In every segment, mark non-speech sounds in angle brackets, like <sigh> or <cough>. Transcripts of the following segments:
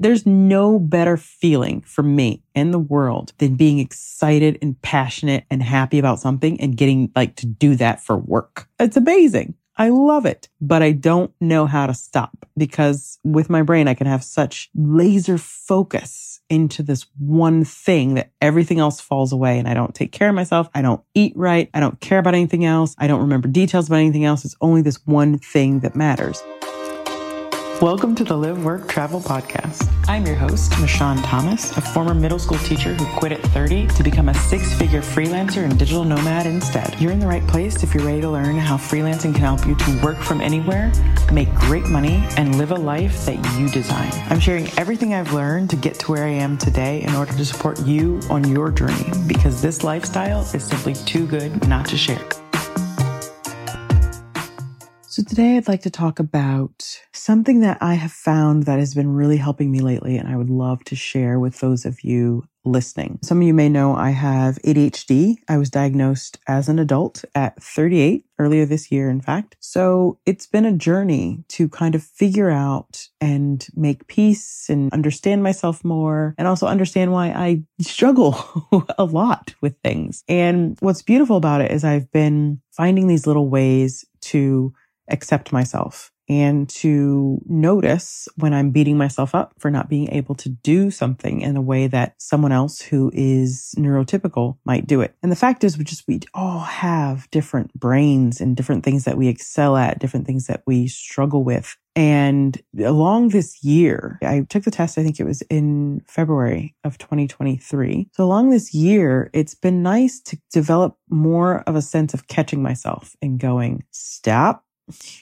There's no better feeling for me in the world than being excited and passionate and happy about something and getting like to do that for work. It's amazing. I love it, but I don't know how to stop because with my brain, I can have such laser focus into this one thing that everything else falls away and I don't take care of myself. I don't eat right. I don't care about anything else. I don't remember details about anything else. It's only this one thing that matters. Welcome to the Live, Work, Travel podcast. I'm your host, Michon Thomas, a former middle school teacher who quit at 30 to become a six figure freelancer and digital nomad instead. You're in the right place if you're ready to learn how freelancing can help you to work from anywhere, make great money, and live a life that you design. I'm sharing everything I've learned to get to where I am today in order to support you on your journey because this lifestyle is simply too good not to share. So today I'd like to talk about something that I have found that has been really helping me lately and I would love to share with those of you listening. Some of you may know I have ADHD. I was diagnosed as an adult at 38 earlier this year, in fact. So it's been a journey to kind of figure out and make peace and understand myself more and also understand why I struggle <laughs> a lot with things. And what's beautiful about it is I've been finding these little ways to accept myself and to notice when I'm beating myself up for not being able to do something in a way that someone else who is neurotypical might do it. And the fact is, we just, we all have different brains and different things that we excel at, different things that we struggle with. And along this year, I took the test, I think it was in February of 2023. So along this year, it's been nice to develop more of a sense of catching myself and going, stop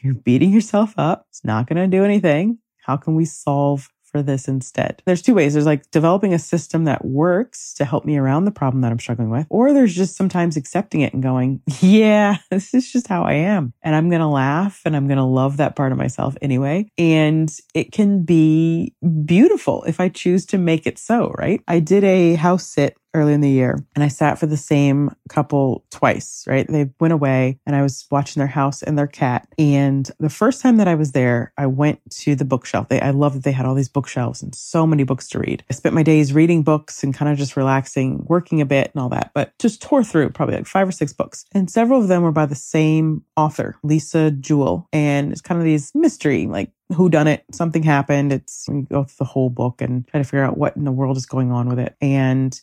you're <laughs> beating yourself up. It's not going to do anything. How can we solve for this instead? There's two ways. There's like developing a system that works to help me around the problem that I'm struggling with, or there's just sometimes accepting it and going, <laughs> yeah, <laughs> this is just how I am. And I'm going to laugh and I'm going to love that part of myself anyway. And it can be beautiful if I choose to make it so, right? I did a house sit early in the year and I sat for the same couple twice, right? They went away and I was watching their house and their cat. And the first time that I was there, I went to the bookshelf. They, I love that they had all these bookshelves and so many books to read. I spent my days reading books and kind of just relaxing, working a bit and all that, but just tore through probably like five or six books. And several of them were by the same author, Lisa Jewell. And it's kind of these mystery, like who done it something happened it's you go through the whole book and try to figure out what in the world is going on with it and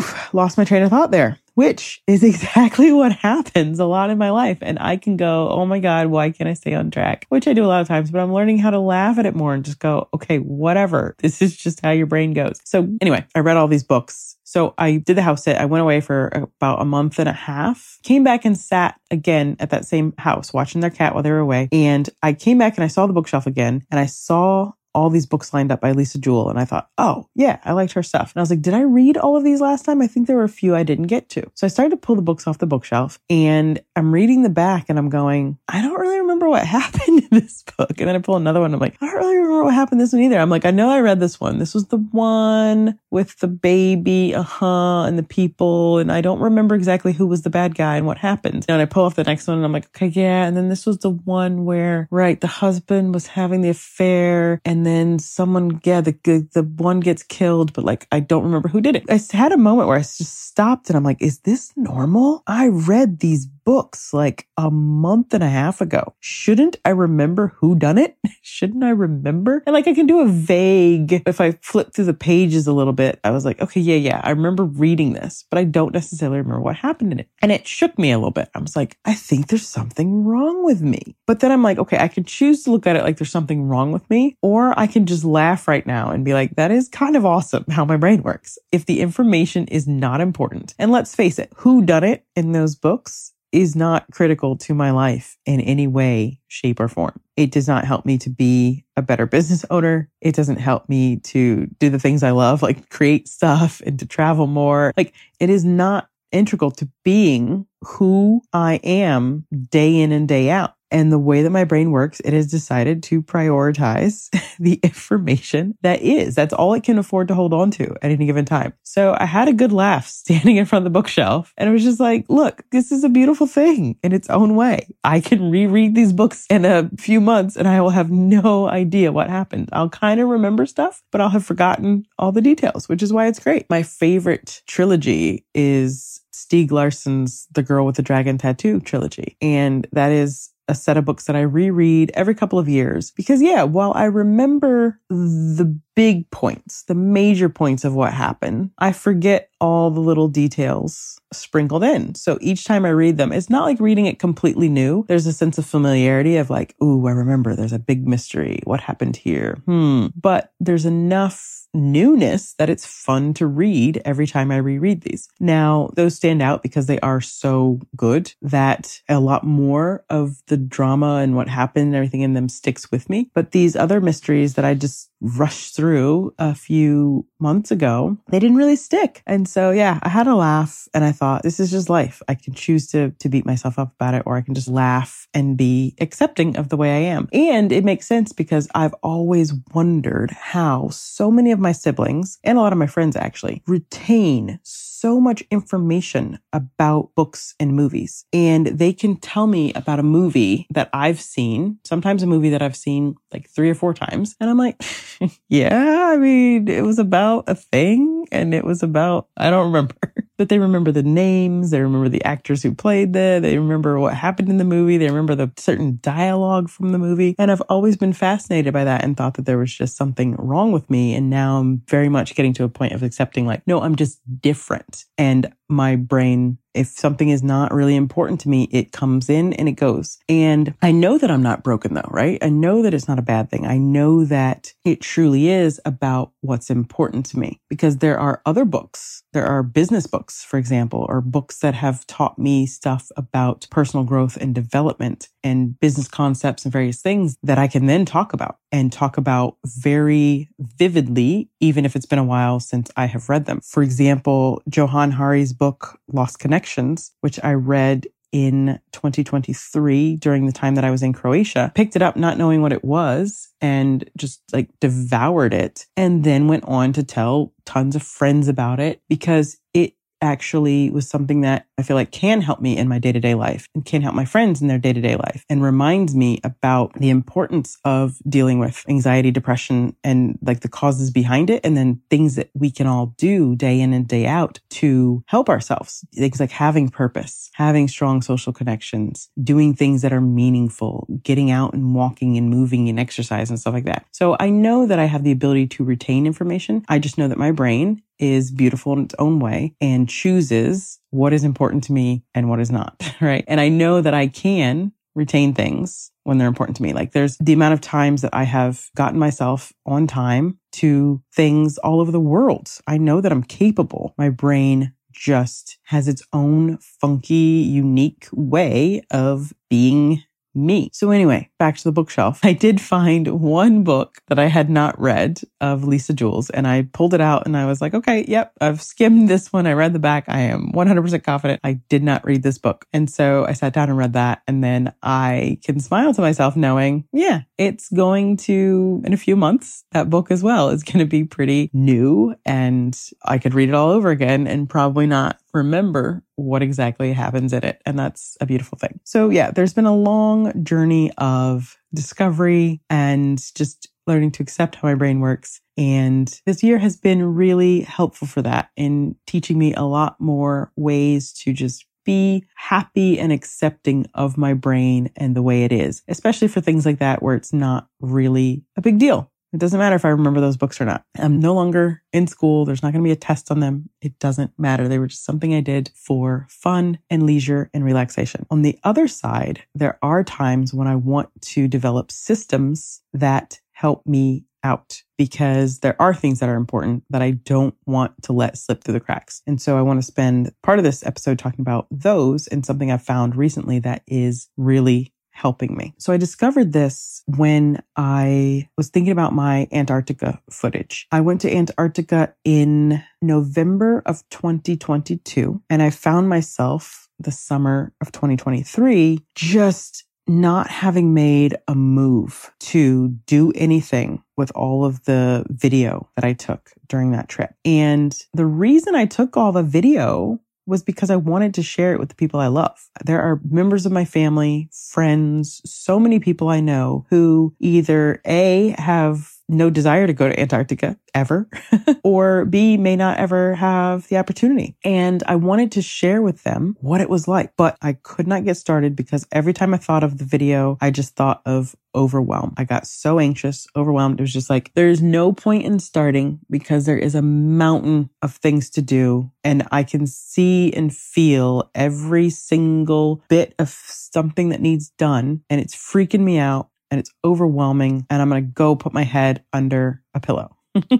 whew, lost my train of thought there, which is <laughs> exactly what happens a lot in my life. And I can go, oh my God, why can't I stay on track? Which I do a lot of times, but I'm learning how to laugh at it more and just go, okay, whatever. This is just how your brain goes. So anyway, I read all these books. So I did the house sit. I went away for about a month and a half, came back and sat again at that same house watching their cat while they were away. And I came back and I saw the bookshelf again and I saw all these books lined up by Lisa Jewell. And I thought, oh, yeah, I liked her stuff. And I was like, did I read all of these last time? I think there were a few I didn't get to. So I started to pull the books off the bookshelf and I'm reading the back and I'm going, I don't really remember what <laughs> happened in this book. And then I pull another one. I'm like, I don't really remember what happened in this one either. I'm like, I know I read this one. This was the one with the baby, uh huh, and the people. And I don't remember exactly who was the bad guy and what happened. And I pull off the next one and I'm like, okay, yeah. And then this was the one where, right, the husband was having the affair and and then someone, yeah, the the one gets killed, but like I don't remember who did it. I had a moment where I just stopped and I'm like, is this normal? I read these books like a month and a half ago. Shouldn't I remember who done it? <laughs> Shouldn't I remember? And like I can do a vague, if I flip through the pages a little bit, I was like, okay, yeah, yeah, I remember reading this, but I don't necessarily remember what happened in it. And it shook me a little bit. I was like, I think there's something wrong with me. But then I'm like, okay, I can choose to look at it like there's something wrong with me, or I can just laugh right now and be like, that is kind of awesome how my brain works. If the information is not important, and let's face it, who done it in those books is not critical to my life in any way, shape, or form. It does not help me to be a better business owner. It doesn't help me to do the things I love, like create stuff and to travel more. Like it is not integral to being who I am day in and day out. And the way that my brain works, it has decided to prioritize <laughs> the information that is. That's all it can afford to hold on to at any given time. So I had a good laugh <laughs> standing in front of the bookshelf and it was just like, look, this is a beautiful thing in its own way. I can reread these books in a few months and I will have no idea what happened. I'll kind of remember stuff, but I'll have forgotten all the details, which is why it's great. My favorite trilogy is Stieg Larsson's The Girl with the Dragon Tattoo trilogy. And that is a set of books that I reread every couple of years because yeah, while I remember the big points, the major points of what happened, I forget all the little details sprinkled in. So each time I read them, it's not like reading it completely new. There's a sense of familiarity of like, ooh, I remember there's a big mystery. What happened here? Hmm. But there's enough newness that it's fun to read every time I reread these. Now, those stand out because they are so good that a lot more of the drama and what happened and everything in them sticks with me. But these other mysteries that I just rushed through a few months ago, they didn't really stick. And so, yeah, I had a laugh and I thought, this is just life. I can choose to, to beat myself up about it, or I can just laugh and be accepting of the way I am. And it makes sense because I've always wondered how so many of my siblings and a lot of my friends actually retain so much information about books and movies. And they can tell me about a movie that I've seen, sometimes a movie that I've seen like three or four times. And I'm like, <laughs> yeah, I mean, it was about a thing and it was about, I don't remember. <laughs> but they remember the names, they remember the actors who played there, they remember what happened in the movie, they remember the certain dialogue from the movie. And I've always been fascinated by that and thought that there was just something wrong with me. And now I'm very much getting to a point of accepting, like, no, I'm just different. And my brain if something is not really important to me, it comes in and it goes. And I know that I'm not broken though, right? I know that it's not a bad thing. I know that it truly is about what's important to me because there are other books. There are business books, for example, or books that have taught me stuff about personal growth and development and business concepts and various things that I can then talk about and talk about very vividly, even if it's been a while since I have read them. For example, Johan Hari's book, Lost Connections, which I read in 2023 during the time that I was in Croatia, picked it up not knowing what it was and just like devoured it and then went on to tell tons of friends about it because it actually was something that I feel like can help me in my day to day life and can help my friends in their day to day life and reminds me about the importance of dealing with anxiety, depression, and like the causes behind it. And then things that we can all do day in and day out to help ourselves. Things like having purpose, having strong social connections, doing things that are meaningful, getting out and walking and moving and exercise and stuff like that. So I know that I have the ability to retain information. I just know that my brain is beautiful in its own way and chooses what is important to me and what is not, <laughs> right? And I know that I can retain things when they're important to me. Like there's the amount of times that I have gotten myself on time to things all over the world. I know that I'm capable. My brain just has its own funky, unique way of being me. So anyway, back to the bookshelf. <laughs> I did find one book that I had not read of Lisa Jewell's and I pulled it out and I was like, okay, yep, I've skimmed this one. I read the back. I am 100% confident I did not read this book. And so I sat down and read that. And then I can smile to myself knowing, yeah, it's going to, in a few months, that book as well is going to be pretty new and I could read it all over again and probably not remember what exactly happens in it. And that's a beautiful thing. So yeah, there's been a long journey of discovery and just learning to accept how my brain works. And this year has been really helpful for that in teaching me a lot more ways to just be happy and accepting of my brain and the way it is, especially for things like that where it's not really a big deal. It doesn't matter if I remember those books or not. I'm no longer in school. There's not going to be a test on them. It doesn't matter. They were just something I did for fun and leisure and relaxation. On the other side, there are times when I want to develop systems that help me out because there are things that are important that I don't want to let slip through the cracks. And so I want to spend part of this episode talking about those and something I've found recently that is really helping me. So I discovered this when I was thinking about my Antarctica footage. I went to Antarctica in November of 2022 and I found myself the summer of 2023 just not having made a move to do anything with all of the video that I took during that trip. And the reason I took all the video was because I wanted to share it with the people I love. There are members of my family, friends, so many people I know who either A, have no desire to go to Antarctica ever, <laughs> or B, may not ever have the opportunity. And I wanted to share with them what it was like, but I could not get started because every time I thought of the video, I just thought of overwhelm. I got so anxious, overwhelmed. It was just like, there's no point in starting because there is a mountain of things to do. And I can see and feel every single bit of something that needs done. And it's freaking me out and it's overwhelming. And I'm going to go put my head under a pillow. <laughs>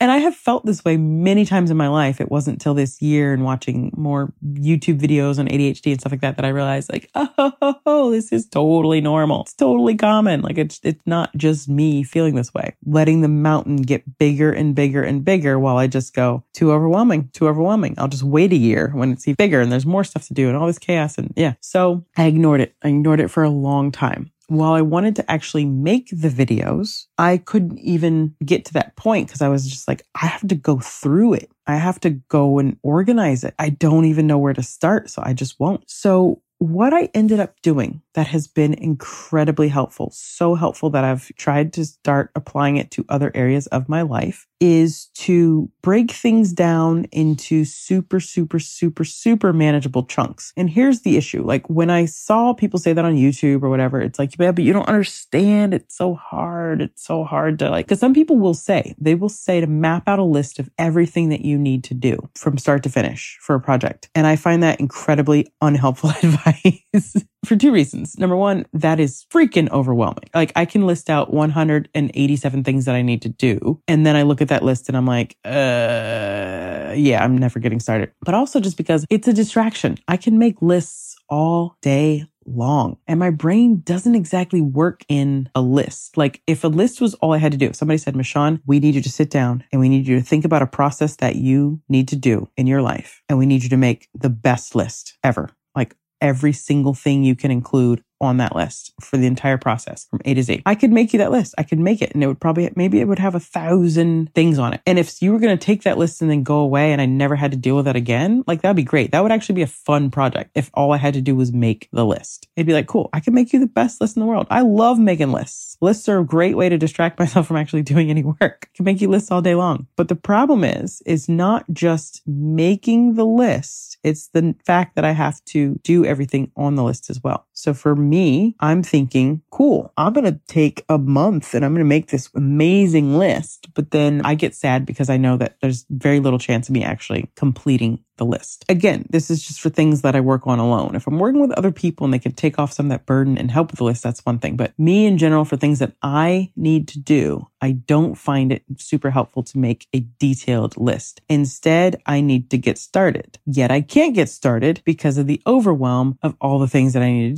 and I have felt this way many times in my life. It wasn't till this year and watching more YouTube videos on ADHD and stuff like that that I realized like, <laughs> oh, this is totally normal. It's totally common. Like it's it's not just me feeling this way. Letting the mountain get bigger and bigger and bigger while I just go, too overwhelming, too overwhelming. I'll just wait a year when it's even bigger and there's more stuff to do and all this chaos and yeah. So I ignored it. I ignored it for a long time while I wanted to actually make the videos, I couldn't even get to that point because I was just like, I have to go through it. I have to go and organize it. I don't even know where to start. So I just won't. So what I ended up doing that has been incredibly helpful, so helpful that I've tried to start applying it to other areas of my life, is to break things down into super, super, super, super manageable chunks. And here's the issue. Like when I saw people say that on YouTube or whatever, it's like, yeah, but you don't understand. It's so hard. It's so hard to like, cause some people will say, they will say to map out a list of everything that you need to do from start to finish for a project. And I find that incredibly unhelpful <laughs> advice for two reasons. Number one, that is freaking overwhelming. Like I can list out 187 things that I need to do. And then I look at that list and I'm like, uh, yeah, I'm never getting started. But also just because it's a distraction. I can make lists all day long. And my brain doesn't exactly work in a list. Like if a list was all I had to do, somebody said, Michon, we need you to sit down and we need you to think about a process that you need to do in your life. And we need you to make the best list ever. Like every single thing you can include on that list for the entire process from A to Z. I could make you that list. I could make it and it would probably, maybe it would have a thousand things on it. And if you were going to take that list and then go away and I never had to deal with that again, like that'd be great. That would actually be a fun project if all I had to do was make the list. It'd be like, cool, I can make you the best list in the world. I love making lists. Lists are a great way to distract <laughs> myself from actually doing any work. I can make you lists all day long. But the problem is, is not just making the list. It's the fact that I have to do everything on the list as well. So for me, I'm thinking, cool, I'm going to take a month and I'm going to make this amazing list. But then I get sad because I know that there's very little chance of me actually completing the list. Again, this is just for things that I work on alone. If I'm working with other people and they can take off some of that burden and help with the list, that's one thing. But me in general, for things that I need to do, I don't find it super helpful to make a detailed list. Instead, I need to get started. Yet I can't get started because of the overwhelm of all the things that I need to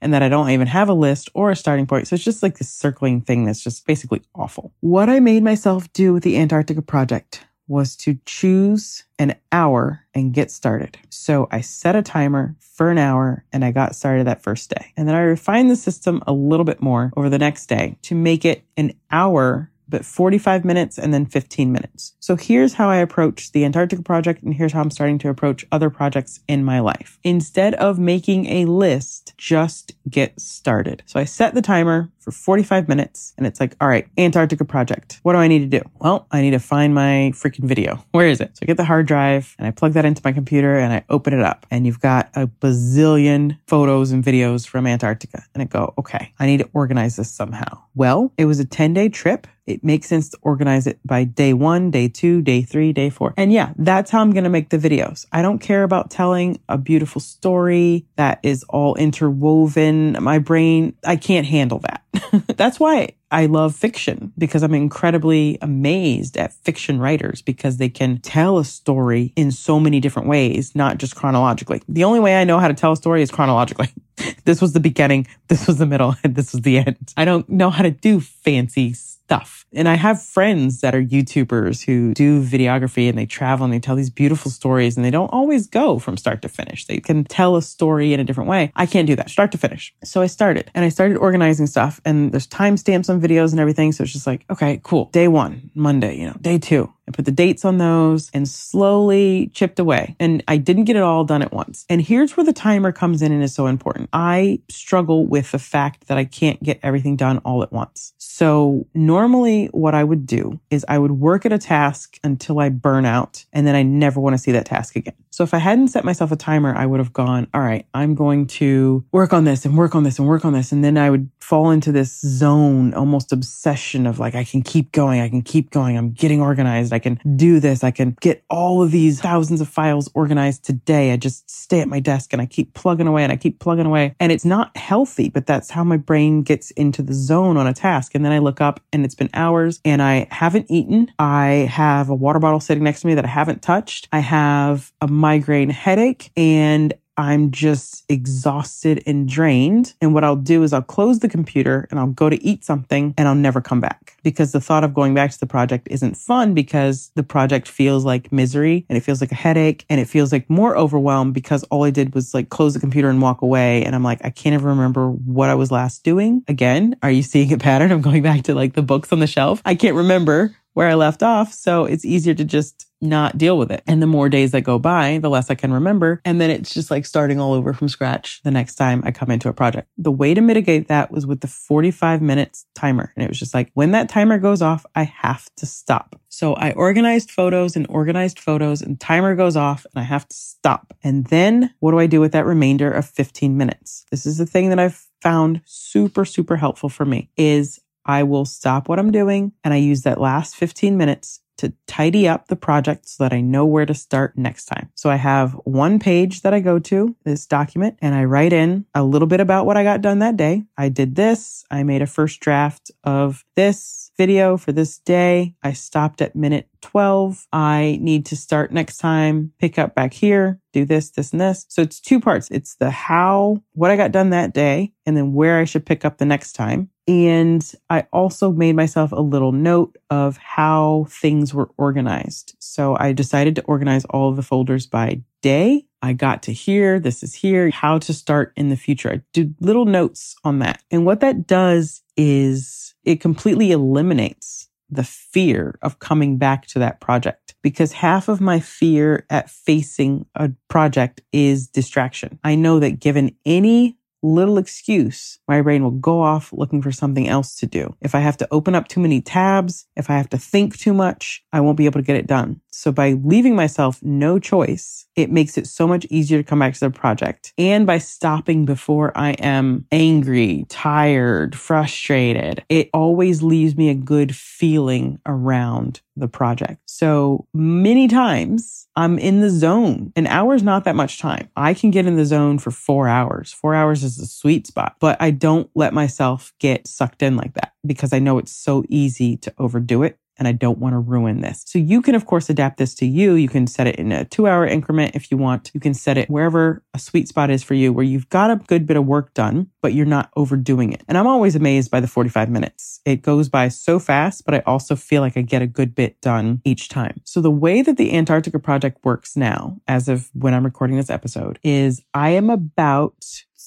and that I don't even have a list or a starting point. So it's just like this circling thing that's just basically awful. What I made myself do with the Antarctica project was to choose an hour and get started. So I set a timer for an hour and I got started that first day. And then I refined the system a little bit more over the next day to make it an hour but 45 minutes and then 15 minutes. So here's how I approach the Antarctica project and here's how I'm starting to approach other projects in my life. Instead of making a list, just get started. So I set the timer for 45 minutes and it's like, all right, Antarctica project. What do I need to do? Well, I need to find my freaking video. Where is it? So I get the hard drive and I plug that into my computer and I open it up and you've got a bazillion photos and videos from Antarctica and I go, okay, I need to organize this somehow. Well, it was a 10 day trip it makes sense to organize it by day one, day two, day three, day four. And yeah, that's how I'm going to make the videos. I don't care about telling a beautiful story that is all interwoven. My brain, I can't handle that. <laughs> That's why I love fiction because I'm incredibly amazed at fiction writers because they can tell a story in so many different ways, not just chronologically. The only way I know how to tell a story is chronologically. <laughs> this was the beginning, this was the middle, and <laughs> this was the end. I don't know how to do fancy stuff. And I have friends that are YouTubers who do videography and they travel and they tell these beautiful stories and they don't always go from start to finish. They can tell a story in a different way. I can't do that start to finish. So I started and I started organizing stuff and there's timestamps on videos and everything. So it's just like, okay, cool. Day one, Monday, you know, day two, I put the dates on those and slowly chipped away. And I didn't get it all done at once. And here's where the timer comes in and is so important. I struggle with the fact that I can't get everything done all at once. So normally what I would do is I would work at a task until I burn out and then I never want to see that task again. So if I hadn't set myself a timer, I would have gone, all right, I'm going to work on this and work on this and work on this. And then I would fall into this zone, almost obsession of like, I can keep going. I can keep going. I'm getting organized. I can do this. I can get all of these thousands of files organized today. I just stay at my desk and I keep plugging away and I keep plugging away. And it's not healthy, but that's how my brain gets into the zone on a task. And then I look up and it's been hours and I haven't eaten. I have a water bottle sitting next to me that I haven't touched. I have a migraine headache and I'm just exhausted and drained. And what I'll do is I'll close the computer and I'll go to eat something and I'll never come back because the thought of going back to the project isn't fun because the project feels like misery and it feels like a headache and it feels like more overwhelmed because all I did was like close the computer and walk away. And I'm like, I can't even remember what I was last doing. Again, are you seeing a pattern? I'm going back to like the books on the shelf. I can't remember where I left off. So it's easier to just not deal with it. And the more days that go by, the less I can remember. And then it's just like starting all over from scratch the next time I come into a project. The way to mitigate that was with the 45 minutes timer. And it was just like, when that timer goes off, I have to stop. So I organized photos and organized photos and timer goes off and I have to stop. And then what do I do with that remainder of 15 minutes? This is the thing that I've found super, super helpful for me is I will stop what I'm doing and I use that last 15 minutes to tidy up the project so that I know where to start next time. So I have one page that I go to, this document, and I write in a little bit about what I got done that day. I did this. I made a first draft of this video for this day. I stopped at minute 12. I need to start next time, pick up back here, do this, this, and this. So it's two parts. It's the how, what I got done that day, and then where I should pick up the next time. And I also made myself a little note of how things were organized. So I decided to organize all of the folders by day. I got to here, this is here, how to start in the future. I did little notes on that. And what that does is it completely eliminates the fear of coming back to that project because half of my fear at facing a project is distraction. I know that given any little excuse, my brain will go off looking for something else to do. If I have to open up too many tabs, if I have to think too much, I won't be able to get it done. So by leaving myself no choice, it makes it so much easier to come back to the project. And by stopping before I am angry, tired, frustrated, it always leaves me a good feeling around the project. So many times I'm in the zone. An hour is not that much time. I can get in the zone for four hours. Four hours is a sweet spot, but I don't let myself get sucked in like that because I know it's so easy to overdo it and I don't want to ruin this. So you can, of course, adapt this to you. You can set it in a two hour increment if you want. You can set it wherever a sweet spot is for you, where you've got a good bit of work done, but you're not overdoing it. And I'm always amazed by the 45 minutes. It goes by so fast, but I also feel like I get a good bit done each time. So the way that the Antarctica project works now, as of when I'm recording this episode, is I am about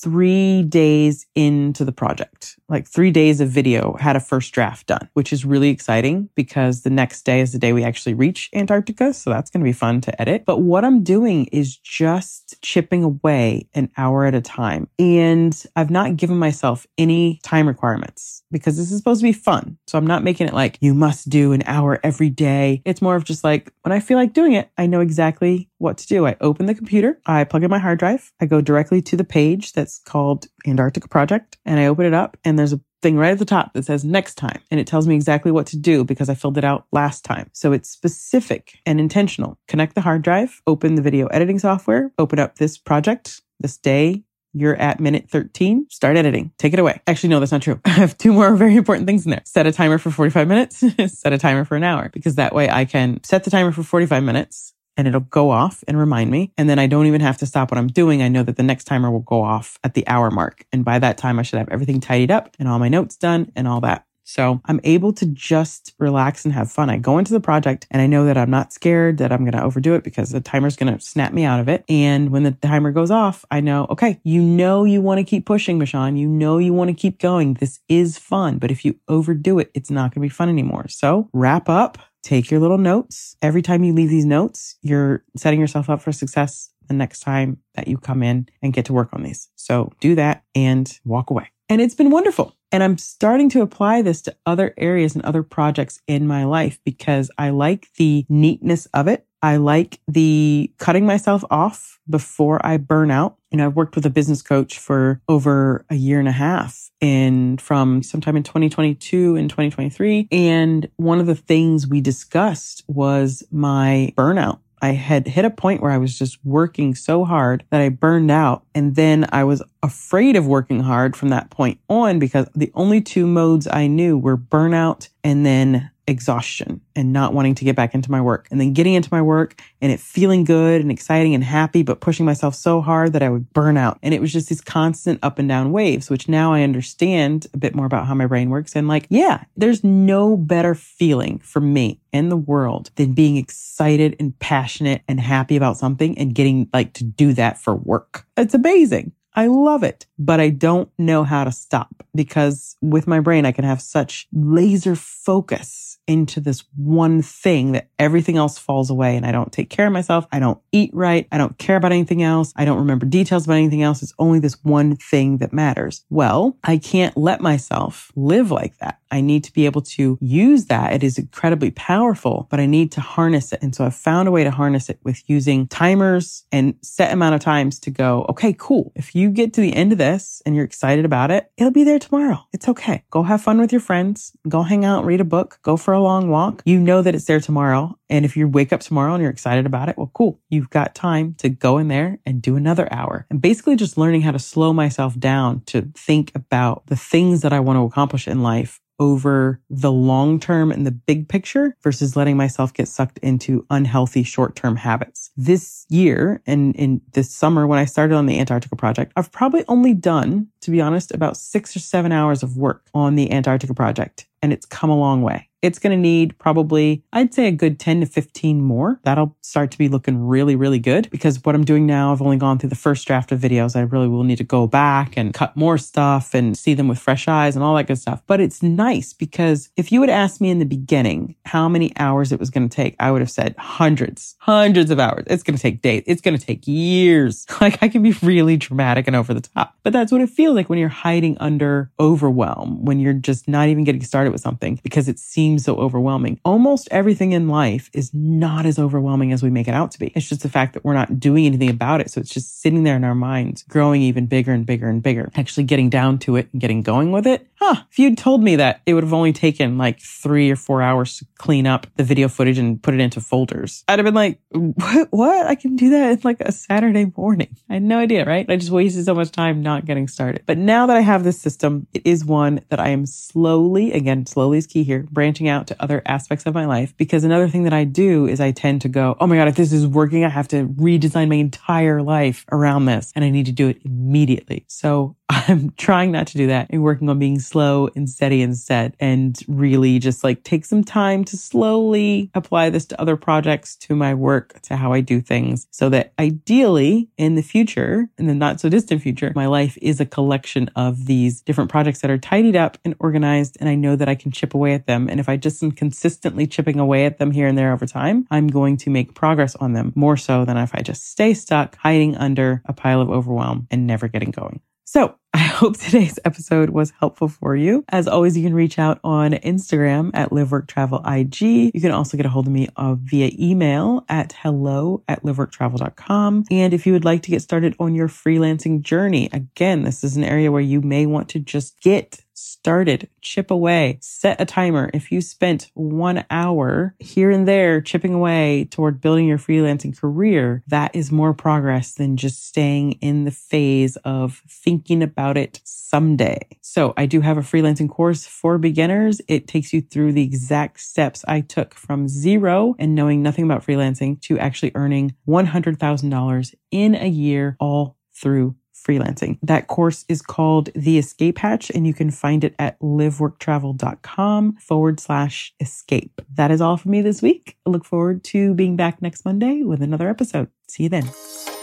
three days into the project, like three days of video, had a first draft done, which is really exciting because the next day is the day we actually reach Antarctica. So that's going to be fun to edit. But what I'm doing is just chipping away an hour at a time. And I've not given myself any time requirements because this is supposed to be fun. So I'm not making it like you must do an hour every day. It's more of just like when I feel like doing it, I know exactly what to do. I open the computer, I plug in my hard drive, I go directly to the page that's called Antarctica Project, and I open it up, and there's a thing right at the top that says next time. And it tells me exactly what to do because I filled it out last time. So it's specific and intentional. Connect the hard drive, open the video editing software, open up this project, this day, you're at minute 13, start editing. Take it away. Actually, no, that's not true. <laughs> I have two more <laughs> very important things in there. Set a timer for 45 minutes, <laughs> set a timer for an hour, because that way I can set the timer for 45 minutes and it'll go off and remind me. And then I don't even have to stop what I'm doing. I know that the next timer will go off at the hour mark. And by that time, I should have everything tidied up and all my notes done and all that. So I'm able to just relax and have fun. I go into the project and I know that I'm not scared that I'm going to overdo it because the timer's going to snap me out of it. And when the timer goes off, I know, okay, you know, you want to keep pushing, Michon. You know, you want to keep going. This is fun. But if you overdo it, it's not going to be fun anymore. So wrap up, take your little notes. Every time you leave these notes, you're setting yourself up for success the next time that you come in and get to work on these. So do that and walk away. And it's been wonderful. And I'm starting to apply this to other areas and other projects in my life because I like the neatness of it. I like the cutting myself off before I burn out. You know, I've worked with a business coach for over a year and a half and from sometime in 2022 and 2023. And one of the things we discussed was my burnout I had hit a point where I was just working so hard that I burned out. And then I was afraid of working hard from that point on because the only two modes I knew were burnout and then exhaustion and not wanting to get back into my work and then getting into my work and it feeling good and exciting and happy, but pushing myself so hard that I would burn out. And it was just these constant up and down waves, which now I understand a bit more about how my brain works. And like, yeah, there's no better feeling for me in the world than being excited and passionate and happy about something and getting like to do that for work. It's amazing. I love it, but I don't know how to stop because with my brain, I can have such laser focus into this one thing that everything else falls away and I don't take care of myself. I don't eat right. I don't care about anything else. I don't remember details about anything else. It's only this one thing that matters. Well, I can't let myself live like that. I need to be able to use that. It is incredibly powerful, but I need to harness it. And so I've found a way to harness it with using timers and set amount of times to go, okay, cool. If you get to the end of this and you're excited about it, it'll be there tomorrow. It's okay. Go have fun with your friends. Go hang out, read a book, go for a long walk. You know that it's there tomorrow. And if you wake up tomorrow and you're excited about it, well, cool. You've got time to go in there and do another hour. And basically just learning how to slow myself down to think about the things that I want to accomplish in life over the long term and the big picture versus letting myself get sucked into unhealthy short term habits. This year and in this summer, when I started on the Antarctica project, I've probably only done, to be honest, about six or seven hours of work on the Antarctica project. And it's come a long way. It's going to need probably, I'd say a good 10 to 15 more. That'll start to be looking really, really good because what I'm doing now, I've only gone through the first draft of videos. I really will need to go back and cut more stuff and see them with fresh eyes and all that good stuff. But it's nice because if you had asked me in the beginning how many hours it was going to take, I would have said hundreds, hundreds of hours. It's going to take days. It's going to take years. <laughs> Like I can be really dramatic and over the top, but that's what it feels like when you're hiding under overwhelm, when you're just not even getting started with something because it seems so overwhelming. Almost everything in life is not as overwhelming as we make it out to be. It's just the fact that we're not doing anything about it. So it's just sitting there in our minds, growing even bigger and bigger and bigger. Actually getting down to it and getting going with it. Huh. If you'd told me that it would have only taken like three or four hours to clean up the video footage and put it into folders, I'd have been like, what? What? I can do that in like a Saturday morning. I had no idea, right? I just wasted so much time not getting started. But now that I have this system, it is one that I am slowly, again, slowly is key here, branching out to other aspects of my life. Because another thing that I do is I tend to go, Oh my God, if this is working, I have to redesign my entire life around this and I need to do it immediately. So I'm <laughs> trying not to do that and working on being slow and steady instead and really just like take some time to slowly apply this to other projects, to my work, to how I do things so that ideally in the future, in the not so distant future, my life is a collection of these different projects that are tidied up and organized. And I know that I can chip away at them. And if I just am consistently chipping away at them here and there over time, I'm going to make progress on them more so than if I just stay stuck hiding under a pile of overwhelm and never getting going. So <laughs> I hope today's episode was helpful for you. As always, you can reach out on Instagram at Live Work Travel IG. You can also get a hold of me uh, via email at hello at liveworktravel.com. And if you would like to get started on your freelancing journey, again, this is an area where you may want to just get started, chip away, set a timer. If you spent one hour here and there chipping away toward building your freelancing career, that is more progress than just staying in the phase of thinking about it someday. So I do have a freelancing course for beginners. It takes you through the exact steps I took from zero and knowing nothing about freelancing to actually earning $100,000 in a year all through freelancing. That course is called The Escape Hatch, and you can find it at liveworktravel.com forward slash escape. That is all for me this week. I look forward to being back next Monday with another episode. See you then.